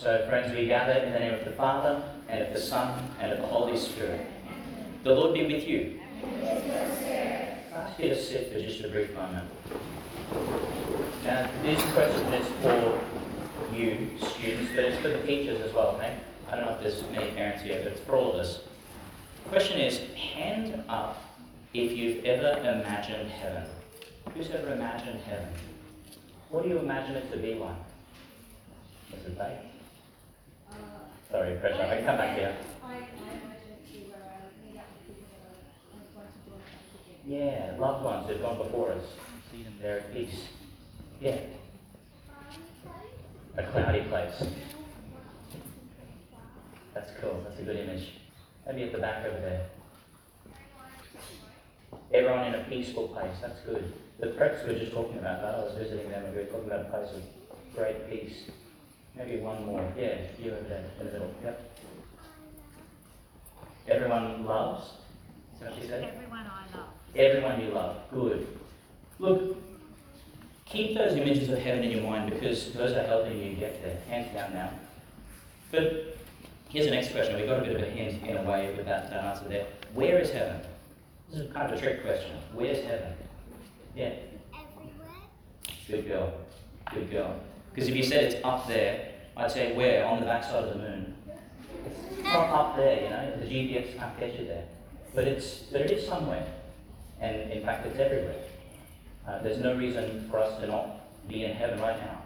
So, friends, we gather in the name of the Father, and of the Son, and of the Holy Spirit. The Lord be with you. Ask you to sit for just a brief moment. Now, this question is for you, students, but it's for the teachers as well, okay? I don't know if there's many parents here, but it's for all of us. The question is hand up if you've ever imagined heaven. Who's ever imagined heaven? What do you imagine it to be like? Mrs. Bay? Sorry, pressure. I can come back here. Yeah, loved ones who've gone before us. See them there at peace. Yeah. A cloudy place. That's cool. That's a good image. Maybe at the back over there. Everyone in a peaceful place. That's good. The preps we were just talking about that. I was visiting them and we were talking about a place of great peace. Maybe one more. Yeah, you in the middle. Yep. Everyone loves. Is that what you said? Everyone I love. Everyone you love. Good. Look, keep those images of heaven in your mind because those are helping you get there. Hands down now. But here's the next question. We got a bit of a hint in a way with that, that answer there. Where is heaven? This is kind of a trick question. Where's heaven? Yeah. Everywhere? Good girl. Good girl. Because if you said it's up there, I'd say where? On the backside of the moon. It's not up there, you know. The GPS can't get you there. But it's but it is somewhere. And in fact, it's everywhere. Uh, there's no reason for us to not be in heaven right now.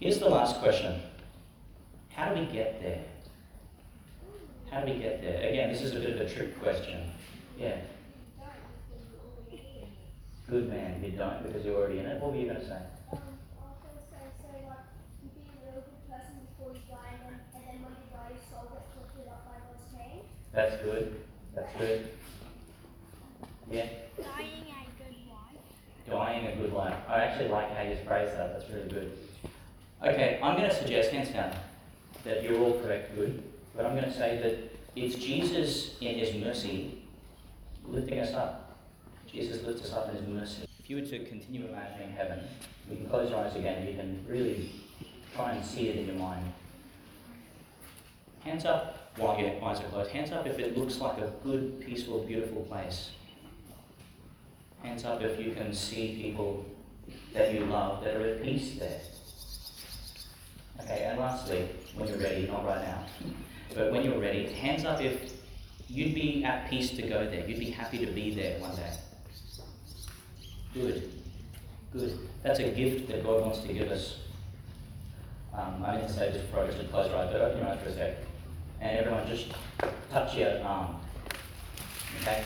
Here's the last question How do we get there? How do we get there? Again, this is a bit of a trick question. Yeah. Good man, you don't because you're already in it. What were you going to say? Um, I was gonna say, so like, you be a real good person before you die, and then, and then when you die, your soul gets lifted up by God's hand. That's good. That's good. Yeah. Dying a good life. Dying a good life. I actually like how you phrase that. That's really good. Okay, I'm going to suggest, hands down, that you're all correct, good. But I'm going to say that it's Jesus in His mercy lifting us up. Jesus lifts us up in His mercy. If you were to continue imagining heaven, you can close your eyes again. You can really try and see it in your mind. Hands up while your eyes are closed. Hands up if it looks like a good, peaceful, beautiful place. Hands up if you can see people that you love that are at peace there. Okay, and lastly, when you're ready, not right now, but when you're ready, hands up if you'd be at peace to go there. You'd be happy to be there one day. Good. Good. That's a gift that God wants to give us. Um, I didn't say just before I just close eyes, but open your eyes for a sec. And everyone just touch your arm. Okay?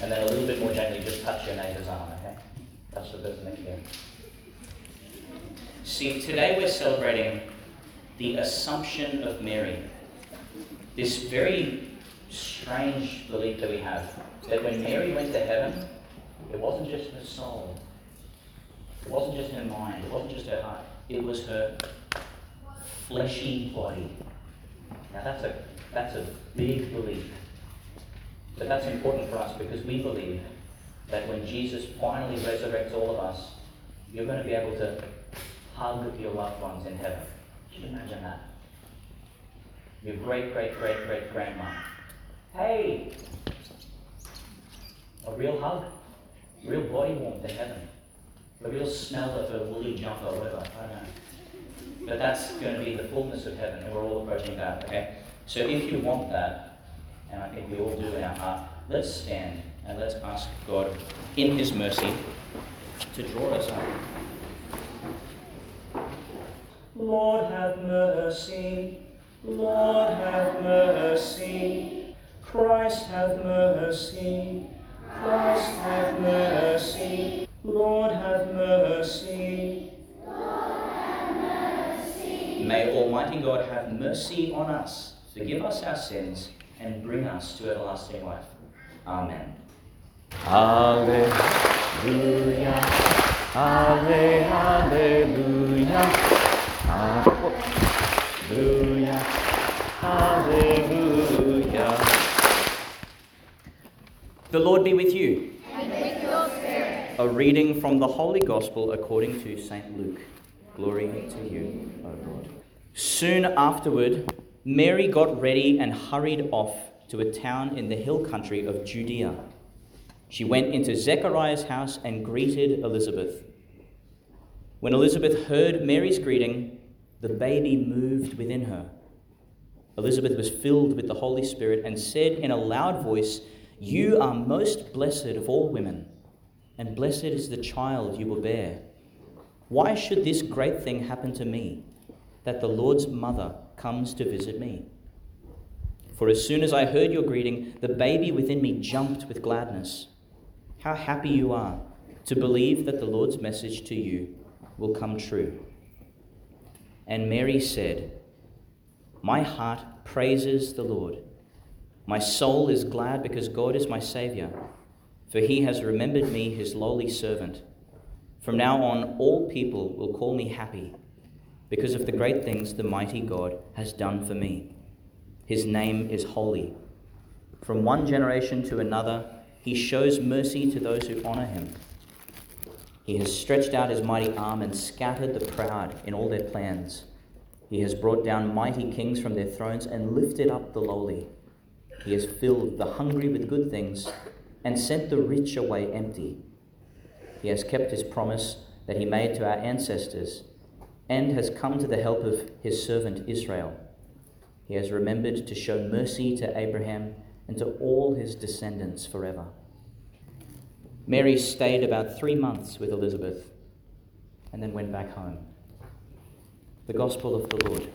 And then a little bit more gently, just touch your neighbor's arm, okay? Touch the person next to you. See, today we're celebrating the Assumption of Mary. This very strange belief that we have that when Mary went to heaven, it wasn't just her soul, it wasn't just her mind, it wasn't just her heart, it was her fleshy body. Now that's a that's a big belief. But that's important for us because we believe that when Jesus finally resurrects all of us, you're going to be able to hug your loved ones in heaven. Can you imagine that? Your great, great, great, great grandma. Hey! A real hug. Real body warmth in heaven. A real smell of a woolly jumper whatever. I don't know. But that's going to be the fullness of heaven, and we're all approaching that, okay? So if you want that, and I think we all do in our heart, let's stand and let's ask God in His mercy to draw us up. Lord have mercy, Lord have mercy, Christ have mercy, Christ have mercy, Lord have mercy. May Almighty God have mercy on us, forgive us our sins, and bring us to everlasting life. Amen. Hallelujah. Halle, hallelujah. Hallelujah. Hallelujah. The Lord be with you. And with your spirit. A reading from the Holy Gospel according to St. Luke. Glory to you, O Lord. Soon afterward, Mary got ready and hurried off to a town in the hill country of Judea. She went into Zechariah's house and greeted Elizabeth. When Elizabeth heard Mary's greeting, the baby moved within her. Elizabeth was filled with the Holy Spirit and said in a loud voice, You are most blessed of all women, and blessed is the child you will bear. Why should this great thing happen to me, that the Lord's mother comes to visit me? For as soon as I heard your greeting, the baby within me jumped with gladness. How happy you are to believe that the Lord's message to you will come true. And Mary said, My heart praises the Lord. My soul is glad because God is my Saviour, for he has remembered me, his lowly servant. From now on, all people will call me happy because of the great things the mighty God has done for me. His name is holy. From one generation to another, he shows mercy to those who honor him. He has stretched out his mighty arm and scattered the proud in all their plans. He has brought down mighty kings from their thrones and lifted up the lowly. He has filled the hungry with good things and sent the rich away empty. He has kept his promise that he made to our ancestors and has come to the help of his servant Israel. He has remembered to show mercy to Abraham and to all his descendants forever. Mary stayed about three months with Elizabeth and then went back home. The Gospel of the Lord.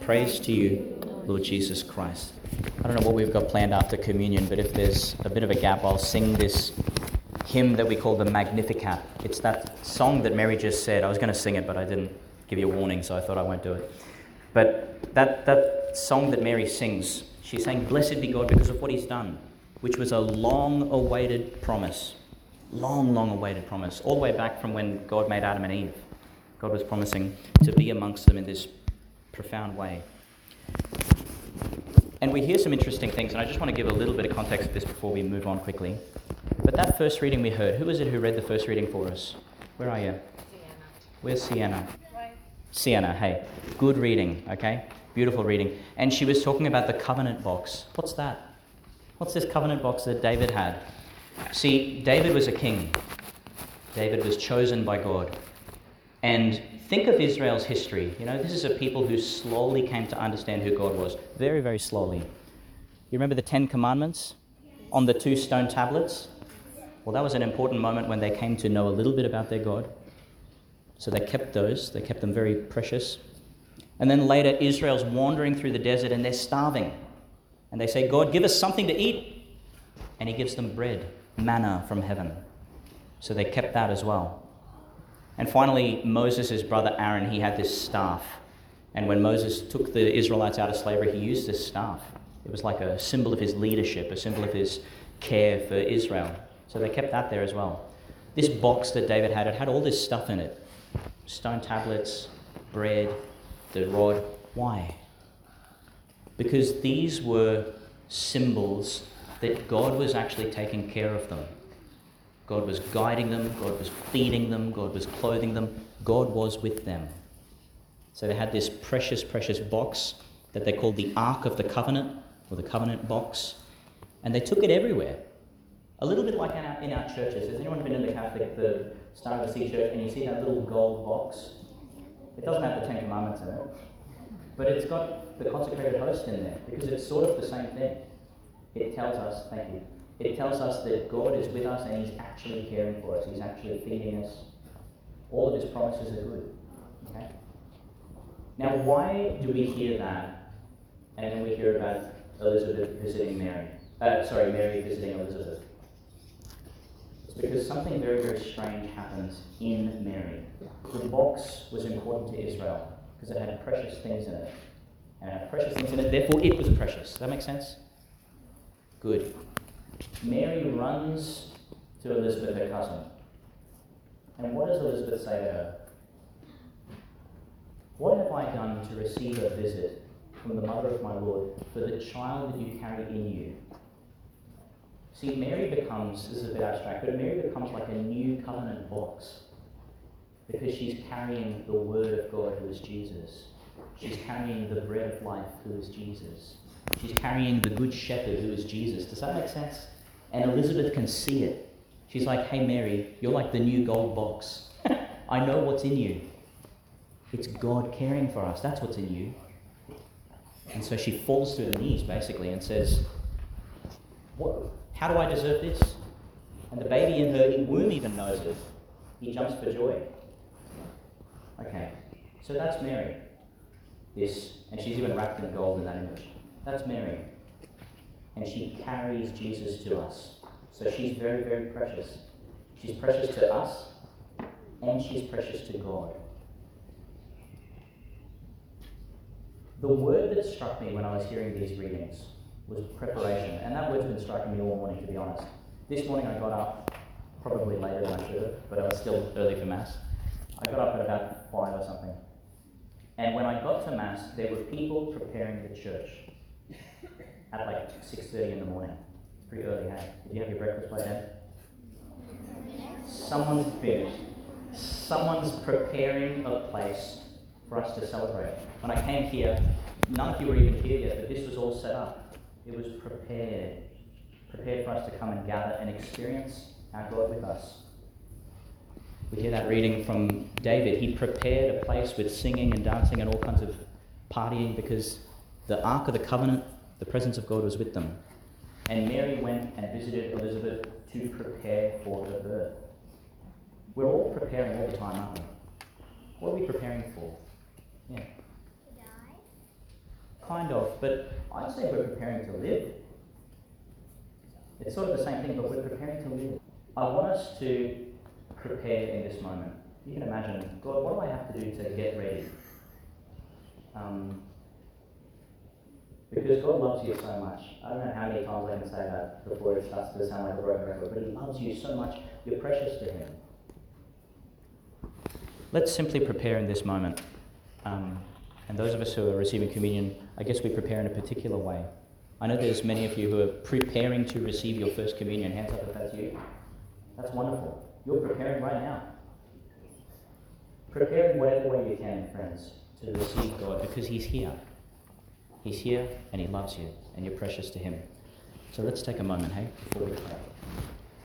Praise to you, Lord Jesus Christ. I don't know what we've got planned after communion, but if there's a bit of a gap, I'll sing this hymn that we call the Magnificat. It's that song that Mary just said. I was going to sing it, but I didn't give you a warning, so I thought I won't do it. But that, that song that Mary sings, she's saying, Blessed be God because of what he's done, which was a long awaited promise. Long, long awaited promise. All the way back from when God made Adam and Eve. God was promising to be amongst them in this profound way. And we hear some interesting things, and I just want to give a little bit of context to this before we move on quickly. But that first reading we heard, who was it who read the first reading for us? Where are you? Sienna. Where's Sienna? Sienna, hey. Good reading, okay? Beautiful reading. And she was talking about the covenant box. What's that? What's this covenant box that David had? See, David was a king. David was chosen by God. And think of Israel's history. You know, this is a people who slowly came to understand who God was. Very, very slowly. You remember the Ten Commandments on the two stone tablets? Well, that was an important moment when they came to know a little bit about their God. So they kept those, they kept them very precious. And then later, Israel's wandering through the desert and they're starving. And they say, God, give us something to eat. And He gives them bread, manna from heaven. So they kept that as well. And finally, Moses' brother Aaron, he had this staff. And when Moses took the Israelites out of slavery, he used this staff. It was like a symbol of his leadership, a symbol of his care for Israel. So they kept that there as well. This box that David had, it had all this stuff in it stone tablets, bread, the rod. Why? Because these were symbols that God was actually taking care of them. God was guiding them, God was feeding them, God was clothing them, God was with them. So they had this precious, precious box that they called the Ark of the Covenant, or the Covenant box, and they took it everywhere. A little bit like in our, in our churches. Has anyone been in the Catholic, the Star of the Sea Church, and you see that little gold box? It doesn't have the Ten Commandments in it, but it's got the consecrated host in there because it's sort of the same thing. It tells us, thank you, it tells us that God is with us and He's actually caring for us, He's actually feeding us. All of His promises are good. Okay? Now, why do we hear that and then we hear about Elizabeth visiting Mary? Uh, sorry, Mary visiting Elizabeth. Because something very, very strange happens in Mary. The box was important to Israel because it had precious things in it. And it had precious things in it, therefore it was precious. Does that make sense? Good. Mary runs to Elizabeth, her cousin. And what does Elizabeth say to her? What have I done to receive a visit from the mother of my Lord for the child that you carry in you? See, Mary becomes, this is a bit abstract, but Mary becomes like a new covenant box because she's carrying the Word of God, who is Jesus. She's carrying the bread of life, who is Jesus. She's carrying the good shepherd, who is Jesus. Does that make sense? And Elizabeth can see it. She's like, hey, Mary, you're like the new gold box. I know what's in you. It's God caring for us. That's what's in you. And so she falls to her knees, basically, and says, what, How do I deserve this? And the baby in her womb even knows it. He jumps for joy. Okay, so that's Mary. This, and she's even wrapped in gold in that image. That's Mary. And she carries Jesus to us. So she's very, very precious. She's precious to us, and she's precious to God. The word that struck me when I was hearing these readings was preparation, and that word's been striking me all morning, to be honest. This morning I got up, probably later than I should have, but I was still early for Mass. I got up at about 5 or something. And when I got to Mass, there were people preparing the church at like 6.30 in the morning. Pretty early, hey? Did you have your breakfast by then? Someone's finished. Someone's preparing a place for us to celebrate. When I came here, none of you were even here yet, but this was all set up. It was prepared. Prepared for us to come and gather and experience our God with us. We hear that reading from David. He prepared a place with singing and dancing and all kinds of partying because the Ark of the Covenant, the presence of God was with them. And Mary went and visited Elizabeth to prepare for her birth. We're all preparing all the time, aren't we? What are we preparing for? Yeah. Kind of, but I'd say we're preparing to live. It's sort of the same thing, but we're preparing to live. I want us to prepare in this moment. You can imagine, God, what do I have to do to get ready? Um, because God loves you so much. I don't know how many times I can say that before it starts to sound like a broken record, but He loves you so much. You're precious to Him. Let's simply prepare in this moment. Um, and those of us who are receiving communion, I guess we prepare in a particular way. I know there's many of you who are preparing to receive your first communion. Hands up if that's you. That's wonderful. You're preparing right now. Prepare whatever way you can, friends, to receive God because He's here. He's here and He loves you and you're precious to Him. So let's take a moment, hey, before we pray.